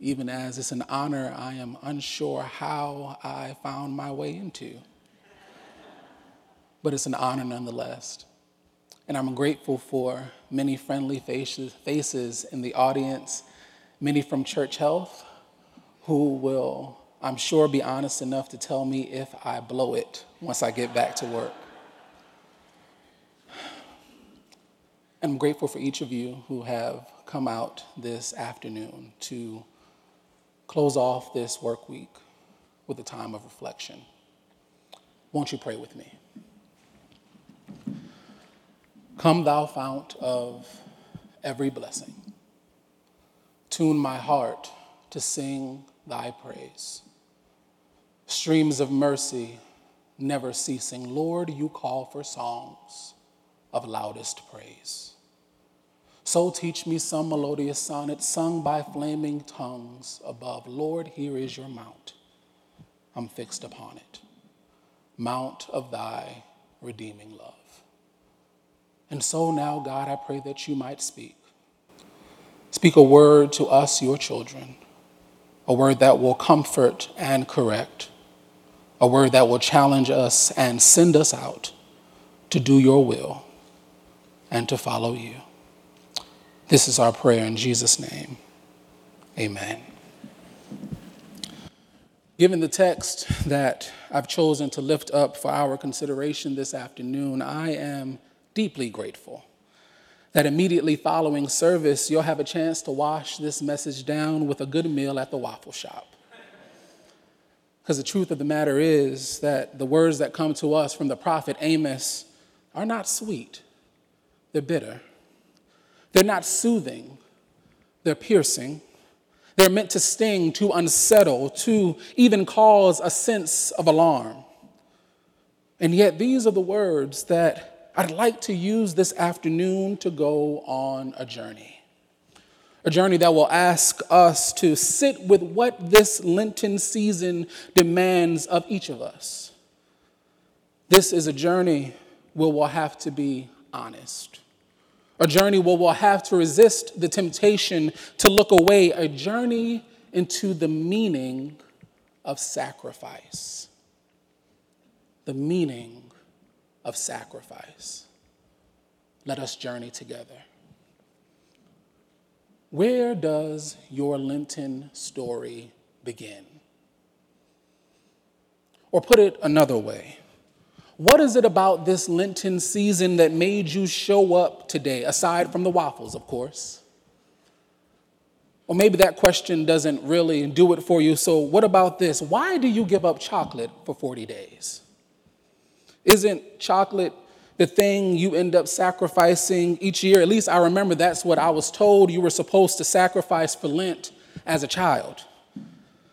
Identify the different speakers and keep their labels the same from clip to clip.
Speaker 1: even as it's an honor I am unsure how I found my way into. But it's an honor nonetheless. And I'm grateful for many friendly faces, faces in the audience, many from Church Health, who will, I'm sure, be honest enough to tell me if I blow it once I get back to work. And I'm grateful for each of you who have come out this afternoon to close off this work week with a time of reflection. Won't you pray with me? Come, thou fount of every blessing. Tune my heart to sing thy praise. Streams of mercy never ceasing. Lord, you call for songs of loudest praise. So teach me some melodious sonnet sung by flaming tongues above. Lord, here is your mount. I'm fixed upon it. Mount of thy redeeming love. And so now, God, I pray that you might speak. Speak a word to us, your children, a word that will comfort and correct, a word that will challenge us and send us out to do your will and to follow you. This is our prayer in Jesus' name. Amen. Given the text that I've chosen to lift up for our consideration this afternoon, I am deeply grateful that immediately following service, you'll have a chance to wash this message down with a good meal at the waffle shop. Because the truth of the matter is that the words that come to us from the prophet Amos are not sweet, they're bitter. They're not soothing, they're piercing. They're meant to sting, to unsettle, to even cause a sense of alarm. And yet, these are the words that I'd like to use this afternoon to go on a journey. A journey that will ask us to sit with what this Lenten season demands of each of us. This is a journey where we'll have to be honest a journey where we'll have to resist the temptation to look away, a journey into the meaning of sacrifice. The meaning of sacrifice. Let us journey together. Where does your Lenten story begin? Or put it another way, what is it about this Lenten season that made you show up today, aside from the waffles, of course? Or maybe that question doesn't really do it for you. So, what about this? Why do you give up chocolate for 40 days? Isn't chocolate the thing you end up sacrificing each year? At least I remember that's what I was told you were supposed to sacrifice for Lent as a child.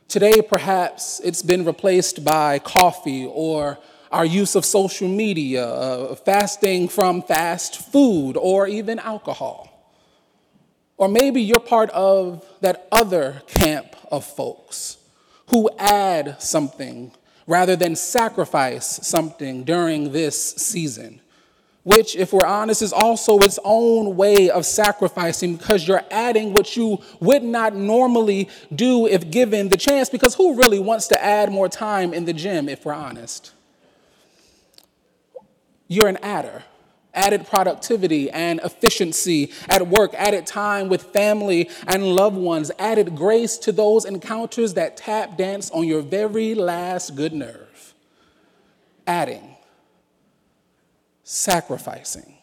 Speaker 1: Today, perhaps it's been replaced by coffee or our use of social media, uh, fasting from fast food, or even alcohol. Or maybe you're part of that other camp of folks who add something rather than sacrifice something during this season, which, if we're honest, is also its own way of sacrificing because you're adding what you would not normally do if given the chance. Because who really wants to add more time in the gym, if we're honest? You're an adder. Added productivity and efficiency at work, added time with family and loved ones, added grace to those encounters that tap dance on your very last good nerve. Adding, sacrificing.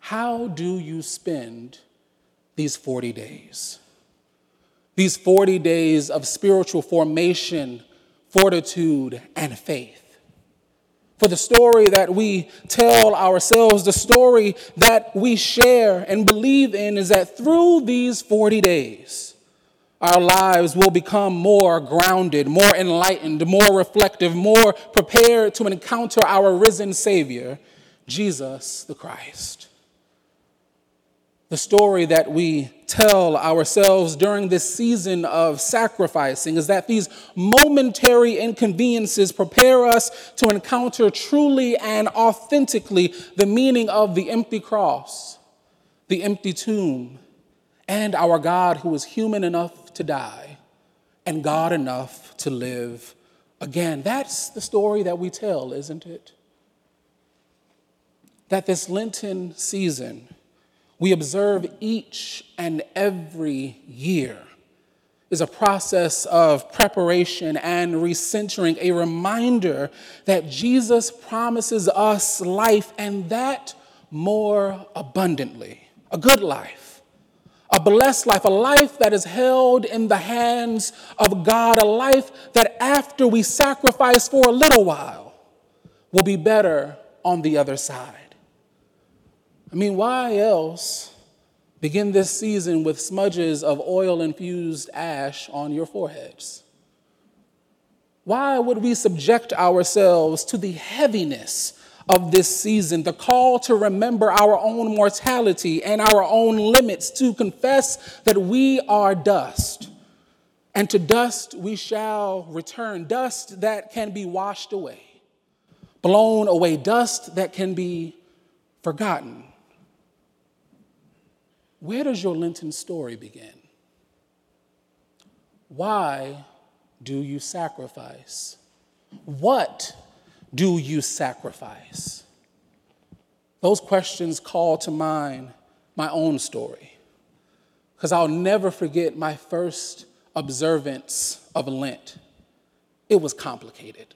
Speaker 1: How do you spend these 40 days? These 40 days of spiritual formation, fortitude, and faith. For the story that we tell ourselves, the story that we share and believe in, is that through these 40 days, our lives will become more grounded, more enlightened, more reflective, more prepared to encounter our risen Savior, Jesus the Christ. The story that we tell ourselves during this season of sacrificing is that these momentary inconveniences prepare us to encounter truly and authentically the meaning of the empty cross, the empty tomb, and our God who is human enough to die and God enough to live again. That's the story that we tell, isn't it? That this Lenten season, we observe each and every year is a process of preparation and recentering, a reminder that Jesus promises us life and that more abundantly, a good life a blessed life, a life that is held in the hands of God, a life that after we sacrifice for a little while will be better on the other side. I mean, why else begin this season with smudges of oil infused ash on your foreheads? Why would we subject ourselves to the heaviness of this season, the call to remember our own mortality and our own limits, to confess that we are dust. And to dust we shall return, dust that can be washed away, blown away, dust that can be forgotten. Where does your Lenten story begin? Why do you sacrifice? What do you sacrifice? Those questions call to mind my own story, because I'll never forget my first observance of Lent. It was complicated.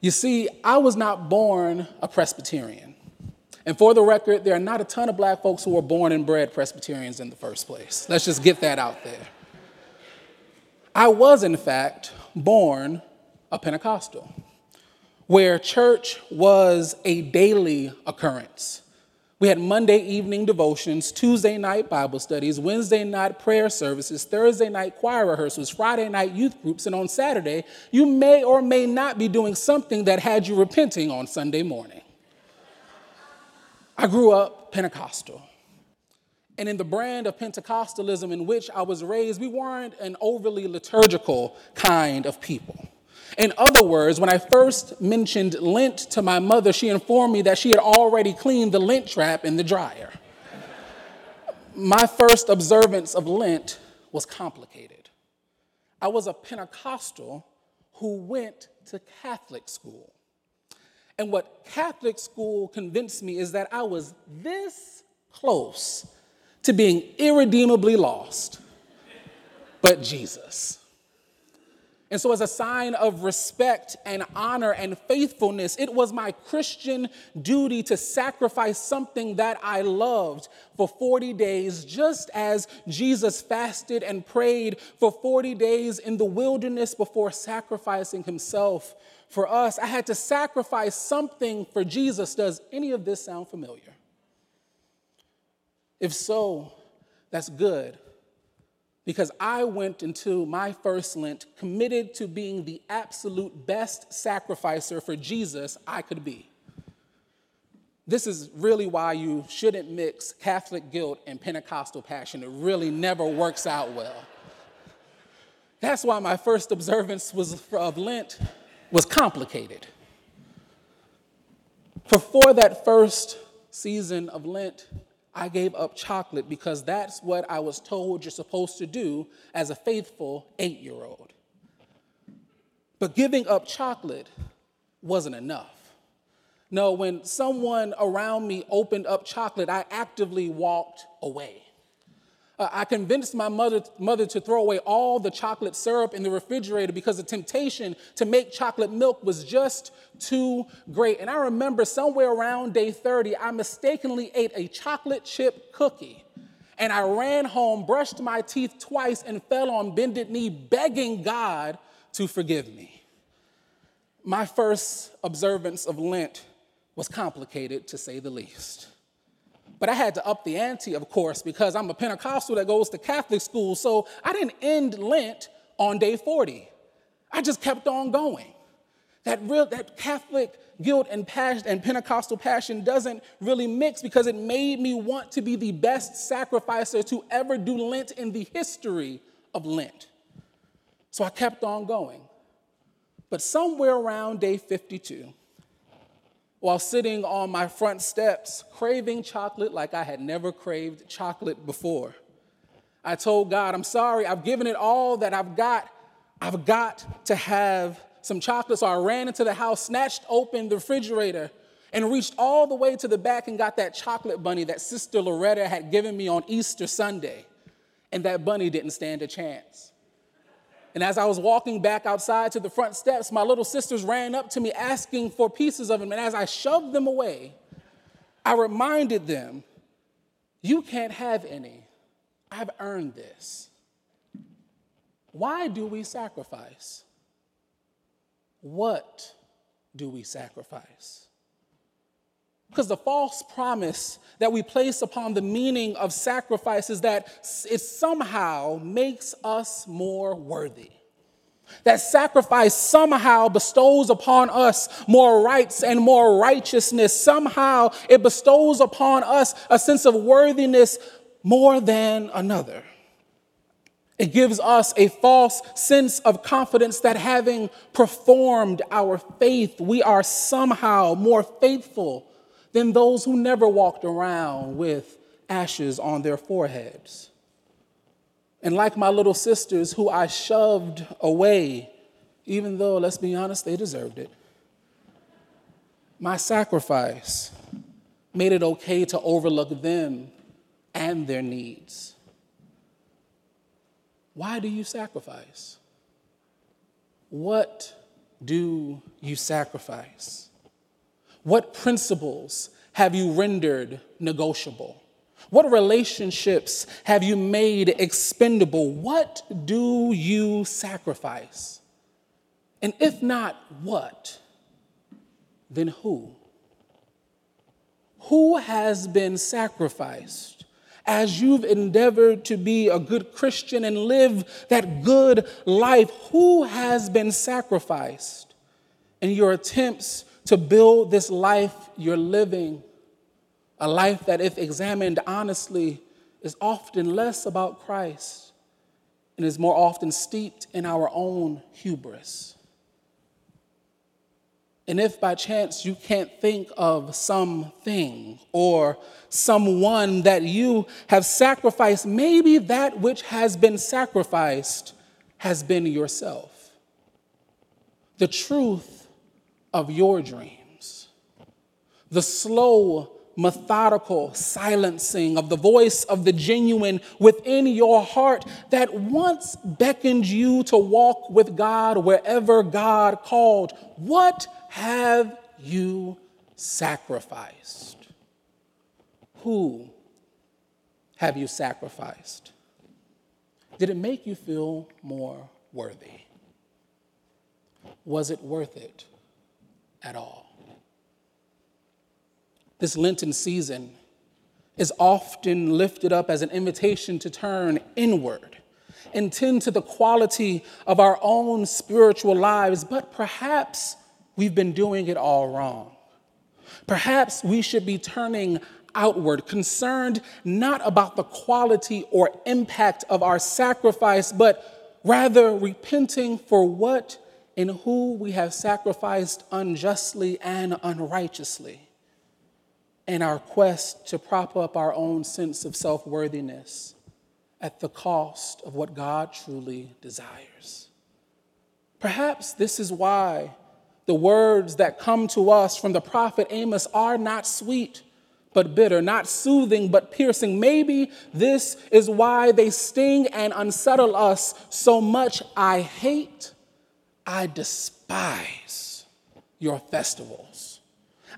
Speaker 1: You see, I was not born a Presbyterian. And for the record, there are not a ton of black folks who were born and bred Presbyterians in the first place. Let's just get that out there. I was, in fact, born a Pentecostal where church was a daily occurrence. We had Monday evening devotions, Tuesday night Bible studies, Wednesday night prayer services, Thursday night choir rehearsals, Friday night youth groups, and on Saturday, you may or may not be doing something that had you repenting on Sunday morning. I grew up Pentecostal. And in the brand of Pentecostalism in which I was raised, we weren't an overly liturgical kind of people. In other words, when I first mentioned lint to my mother, she informed me that she had already cleaned the lint trap in the dryer. my first observance of Lent was complicated. I was a Pentecostal who went to Catholic school. And what Catholic school convinced me is that I was this close to being irredeemably lost, but Jesus. And so, as a sign of respect and honor and faithfulness, it was my Christian duty to sacrifice something that I loved for 40 days, just as Jesus fasted and prayed for 40 days in the wilderness before sacrificing himself for us. I had to sacrifice something for Jesus. Does any of this sound familiar? If so, that's good because I went into my first Lent committed to being the absolute best sacrificer for Jesus I could be. This is really why you shouldn't mix Catholic guilt and Pentecostal passion. It really never works out well. That's why my first observance was of Lent was complicated. For for that first season of Lent, I gave up chocolate because that's what I was told you're supposed to do as a faithful eight year old. But giving up chocolate wasn't enough. No, when someone around me opened up chocolate, I actively walked away. Uh, I convinced my mother, mother to throw away all the chocolate syrup in the refrigerator because the temptation to make chocolate milk was just too great. And I remember somewhere around day 30, I mistakenly ate a chocolate chip cookie. And I ran home, brushed my teeth twice, and fell on bended knee, begging God to forgive me. My first observance of Lent was complicated, to say the least. But I had to up the ante, of course, because I'm a Pentecostal that goes to Catholic school. So I didn't end Lent on day 40. I just kept on going. That real that Catholic guilt and passion and Pentecostal passion doesn't really mix because it made me want to be the best sacrificer to ever do Lent in the history of Lent. So I kept on going. But somewhere around day 52, while sitting on my front steps, craving chocolate like I had never craved chocolate before. I told God, I'm sorry, I've given it all that I've got. I've got to have some chocolate. So I ran into the house, snatched open the refrigerator, and reached all the way to the back and got that chocolate bunny that Sister Loretta had given me on Easter Sunday. And that bunny didn't stand a chance. And as I was walking back outside to the front steps, my little sisters ran up to me asking for pieces of them. And as I shoved them away, I reminded them, You can't have any. I've earned this. Why do we sacrifice? What do we sacrifice? Because the false promise that we place upon the meaning of sacrifice is that it somehow makes us more worthy. That sacrifice somehow bestows upon us more rights and more righteousness. Somehow it bestows upon us a sense of worthiness more than another. It gives us a false sense of confidence that having performed our faith, we are somehow more faithful than those who never walked around with ashes on their foreheads. And like my little sisters, who I shoved away, even though, let's be honest, they deserved it, my sacrifice made it okay to overlook them and their needs. Why do you sacrifice? What do you sacrifice? What principles have you rendered negotiable? What relationships have you made expendable? What do you sacrifice? And if not what, then who? Who has been sacrificed as you've endeavored to be a good Christian and live that good life? Who has been sacrificed in your attempts to build this life you're living? A life that, if examined honestly, is often less about Christ and is more often steeped in our own hubris. And if by chance you can't think of something or someone that you have sacrificed, maybe that which has been sacrificed has been yourself. The truth of your dreams, the slow methodical silencing of the voice of the genuine within your heart that once beckoned you to walk with God wherever God called. What have you sacrificed? Who have you sacrificed? Did it make you feel more worthy? Was it worth it at all? this Lenten season is often lifted up as an invitation to turn inward and tend to the quality of our own spiritual lives, but perhaps we've been doing it all wrong. Perhaps we should be turning outward, concerned not about the quality or impact of our sacrifice, but rather repenting for what and who we have sacrificed unjustly and unrighteously in our quest to prop up our own sense of self worthiness at the cost of what God truly desires. Perhaps this is why the words that come to us from the prophet Amos are not sweet but bitter, not soothing but piercing. Maybe this is why they sting and unsettle us so much. I hate, I despise your festivals.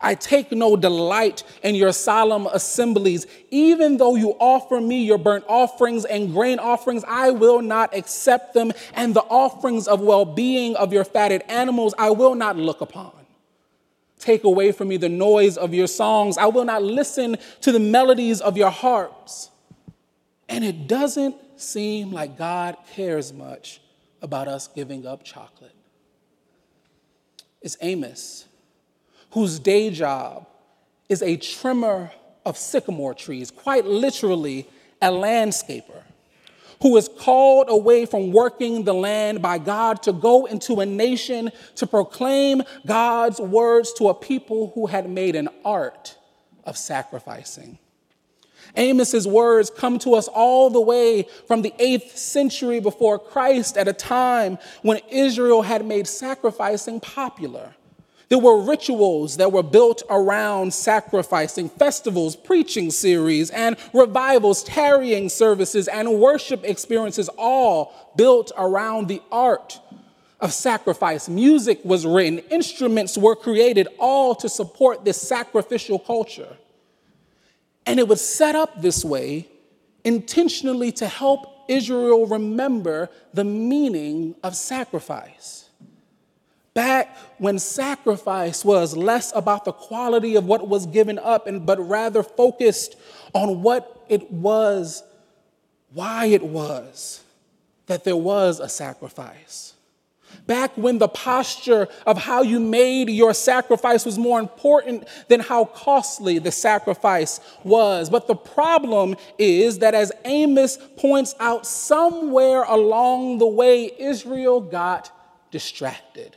Speaker 1: I take no delight in your solemn assemblies. Even though you offer me your burnt offerings and grain offerings, I will not accept them, and the offerings of well being of your fatted animals I will not look upon. take away from me the noise of your songs. I will not listen to the melodies of your harps. And it doesn't seem like God cares much about us giving up chocolate. It's Amos, whose day job is a trimmer of sycamore trees, quite literally a landscaper who is called away from working the land by God to go into a nation to proclaim God's words to a people who had made an art of sacrificing. Amos's words come to us all the way from the 8th century before Christ at a time when Israel had made sacrificing popular. There were rituals that were built around sacrificing, festivals, preaching series, and revivals, tarrying services, and worship experiences, all built around the art of sacrifice. Music was written, instruments were created, all to support this sacrificial culture. And it was set up this way intentionally to help Israel remember the meaning of sacrifice. Back when sacrifice was less about the quality of what was given up and but rather focused on what it was why it was that there was a sacrifice back when the posture of how you made your sacrifice was more important than how costly the sacrifice was. But the problem is that, as Amos points out, somewhere along the way, Israel got distracted.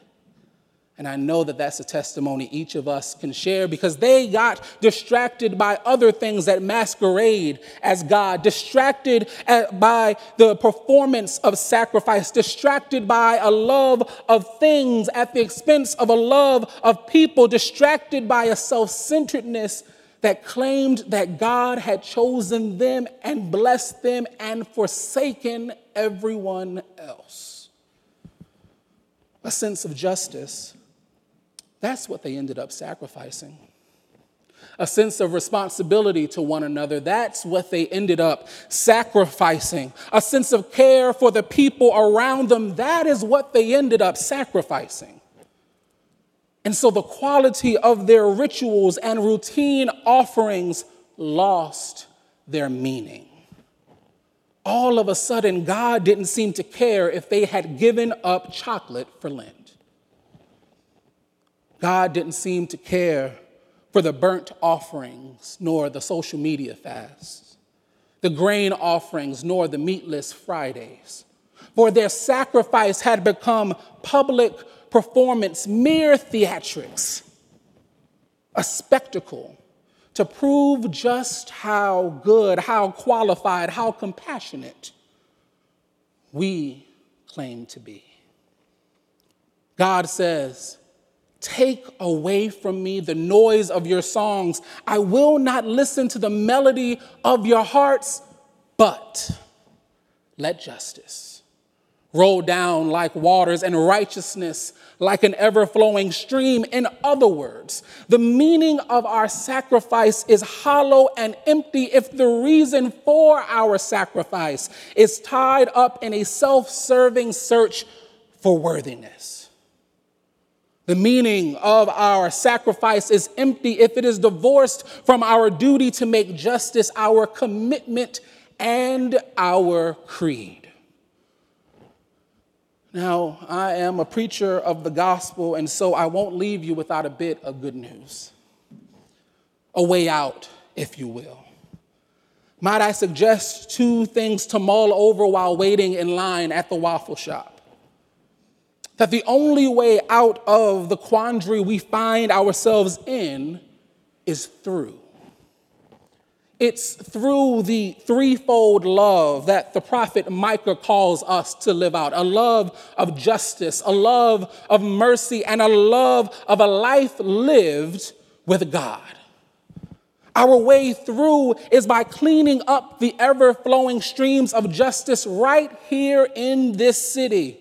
Speaker 1: And I know that that's a testimony each of us can share because they got distracted by other things that masquerade as God, distracted uh, by the performance of sacrifice, distracted by a love of things at the expense of a love of people, distracted by a self centeredness that claimed that God had chosen them and blessed them and forsaken everyone else. A sense of justice that's what they ended up sacrificing. A sense of responsibility to one another. That's what they ended up sacrificing. A sense of care for the people around them. That is what they ended up sacrificing. And so the quality of their rituals and routine offerings lost their meaning. All of a sudden, God didn't seem to care if they had given up chocolate for Lent. God didn't seem to care for the burnt offerings nor the social media fasts, the grain offerings nor the meatless Fridays. For their sacrifice had become public performance, mere theatrics, a spectacle to prove just how good, how qualified, how compassionate we claim to be. God says, Take away from me the noise of your songs. I will not listen to the melody of your hearts, but let justice roll down like waters and righteousness like an ever flowing stream. In other words, the meaning of our sacrifice is hollow and empty if the reason for our sacrifice is tied up in a self serving search for worthiness. The meaning of our sacrifice is empty if it is divorced from our duty to make justice our commitment and our creed. Now, I am a preacher of the gospel, and so I won't leave you without a bit of good news. A way out, if you will. Might I suggest two things to mull over while waiting in line at the waffle shop? That the only way out of the quandary we find ourselves in is through. It's through the threefold love that the prophet Micah calls us to live out a love of justice, a love of mercy, and a love of a life lived with God. Our way through is by cleaning up the ever flowing streams of justice right here in this city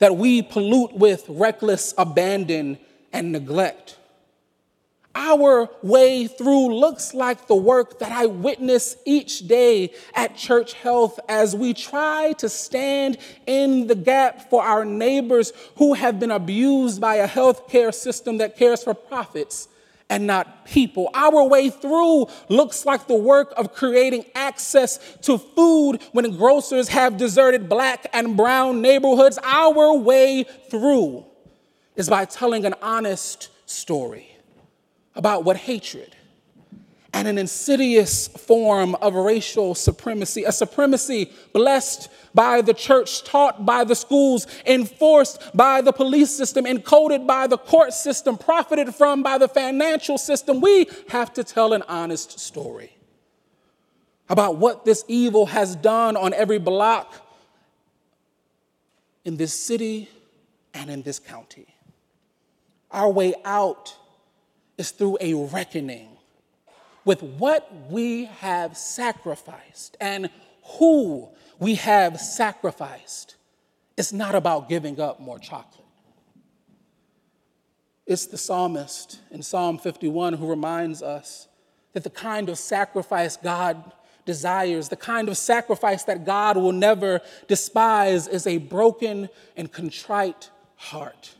Speaker 1: that we pollute with reckless abandon and neglect. Our way through looks like the work that I witness each day at Church Health as we try to stand in the gap for our neighbors who have been abused by a healthcare system that cares for profits and not people. Our way through looks like the work of creating access to food when grocers have deserted black and brown neighborhoods. Our way through is by telling an honest story about what hatred and an insidious form of racial supremacy, a supremacy blessed by the church, taught by the schools, enforced by the police system, encoded by the court system, profited from by the financial system. We have to tell an honest story about what this evil has done on every block in this city and in this county. Our way out is through a reckoning with what we have sacrificed and who we have sacrificed. It's not about giving up more chocolate. It's the psalmist in Psalm 51 who reminds us that the kind of sacrifice God desires, the kind of sacrifice that God will never despise, is a broken and contrite heart.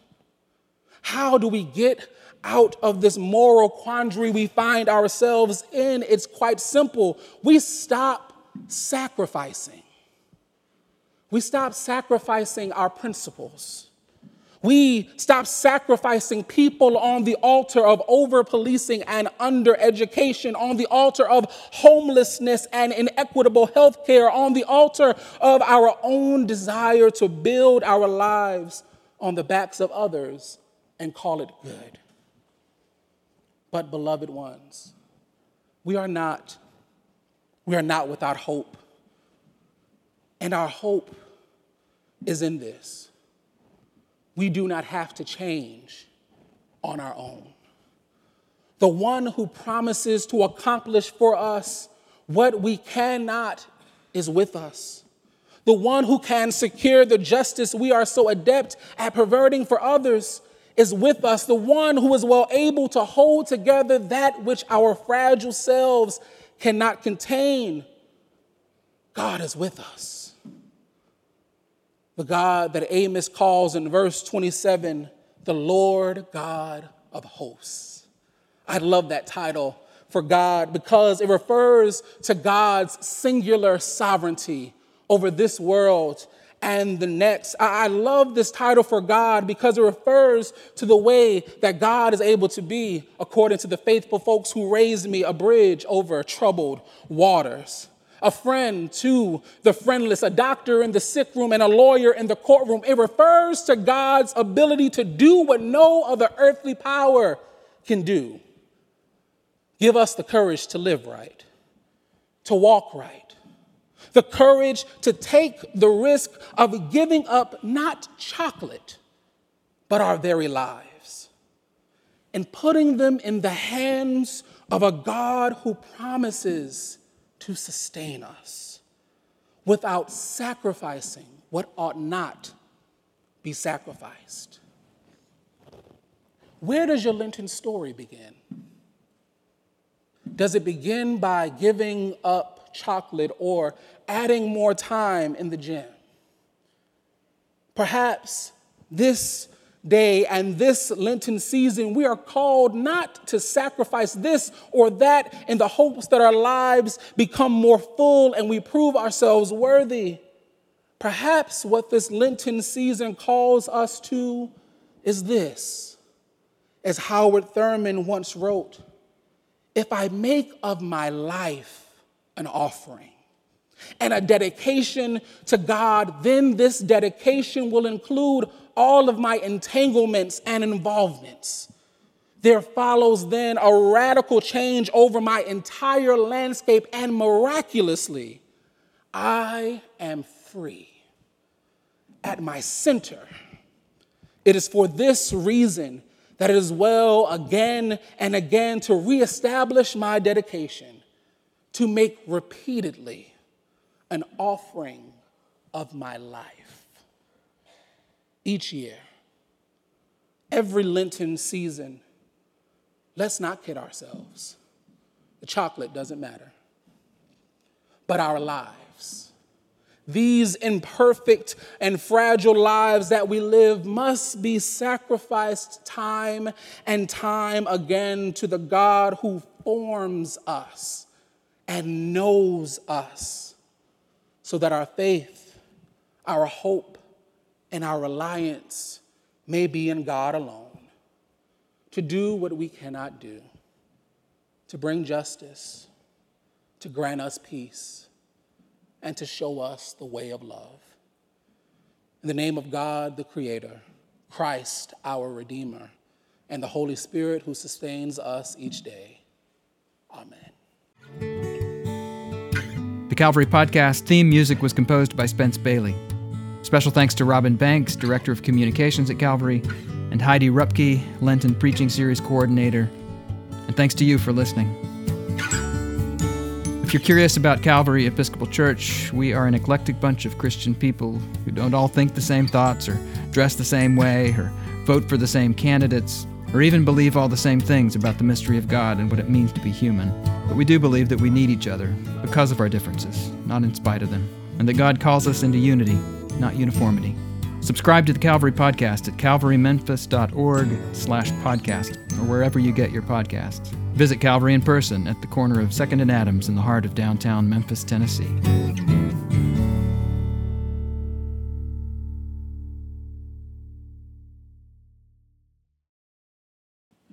Speaker 1: How do we get out of this moral quandary we find ourselves in, it's quite simple. We stop sacrificing. We stop sacrificing our principles. We stop sacrificing people on the altar of over policing and under education, on the altar of homelessness and inequitable health care, on the altar of our own desire to build our lives on the backs of others and call it good. But, beloved ones, we are not, we are not without hope. And our hope is in this. We do not have to change on our own. The one who promises to accomplish for us what we cannot is with us. The one who can secure the justice we are so adept at perverting for others is with us, the one who is well able to hold together that which our fragile selves cannot contain. God is with us. The God that Amos calls in verse 27 the Lord God of hosts. I love that title for God because it refers to God's singular sovereignty over this world and the next. I love this title for God because it refers to the way that God is able to be, according to the faithful folks who raised me, a bridge over troubled waters. A friend to the friendless, a doctor in the sick room, and a lawyer in the courtroom. It refers to God's ability to do what no other earthly power can do. Give us the courage to live right, to walk right the courage to take the risk of giving up not chocolate, but our very lives, and putting them in the hands of a God who promises to sustain us without sacrificing what ought not be sacrificed. Where does your Lenten story begin? Does it begin by giving up chocolate or adding more time in the gym. Perhaps this day and this Lenten season, we are called not to sacrifice this or that in the hopes that our lives become more full and we prove ourselves worthy. Perhaps what this Lenten season calls us to is this, as Howard Thurman once wrote If I make of my life an offering, and a dedication to God, then this dedication will include all of my entanglements and involvements. There follows then a radical change over my entire landscape, and miraculously, I am free. At my center, it is for this reason that it is well again and again to reestablish my dedication, to make repeatedly an offering of my life. Each year, every Lenten season, let's not kid ourselves. The chocolate doesn't matter, but our lives. These imperfect and fragile lives that we live must be sacrificed time and time again to the God who forms us and knows us so that our faith, our hope, and our reliance may be in God alone to do what we cannot do, to bring justice, to grant us peace, and to show us the way of love. In the name of God, the Creator, Christ, our Redeemer, and the Holy Spirit who sustains us each day. Amen.
Speaker 2: The Calvary Podcast theme music was composed by Spence Bailey. Special thanks to Robin Banks, Director of Communications at Calvary, and Heidi Rupke, Lenten Preaching Series Coordinator. And thanks to you for listening. If you're curious about Calvary Episcopal Church, we are an eclectic bunch of Christian people who don't all think the same thoughts, or dress the same way, or vote for the same candidates, or even believe all the same things about the mystery of God and what it means to be human. But we do believe that we need each other because of our differences, not in spite of them, and that God calls us into unity, not uniformity. Subscribe to the Calvary Podcast at calvarymemphis.org slash podcast or wherever you get your podcasts. Visit Calvary in person at the corner of 2nd and Adams in the heart of downtown Memphis, Tennessee.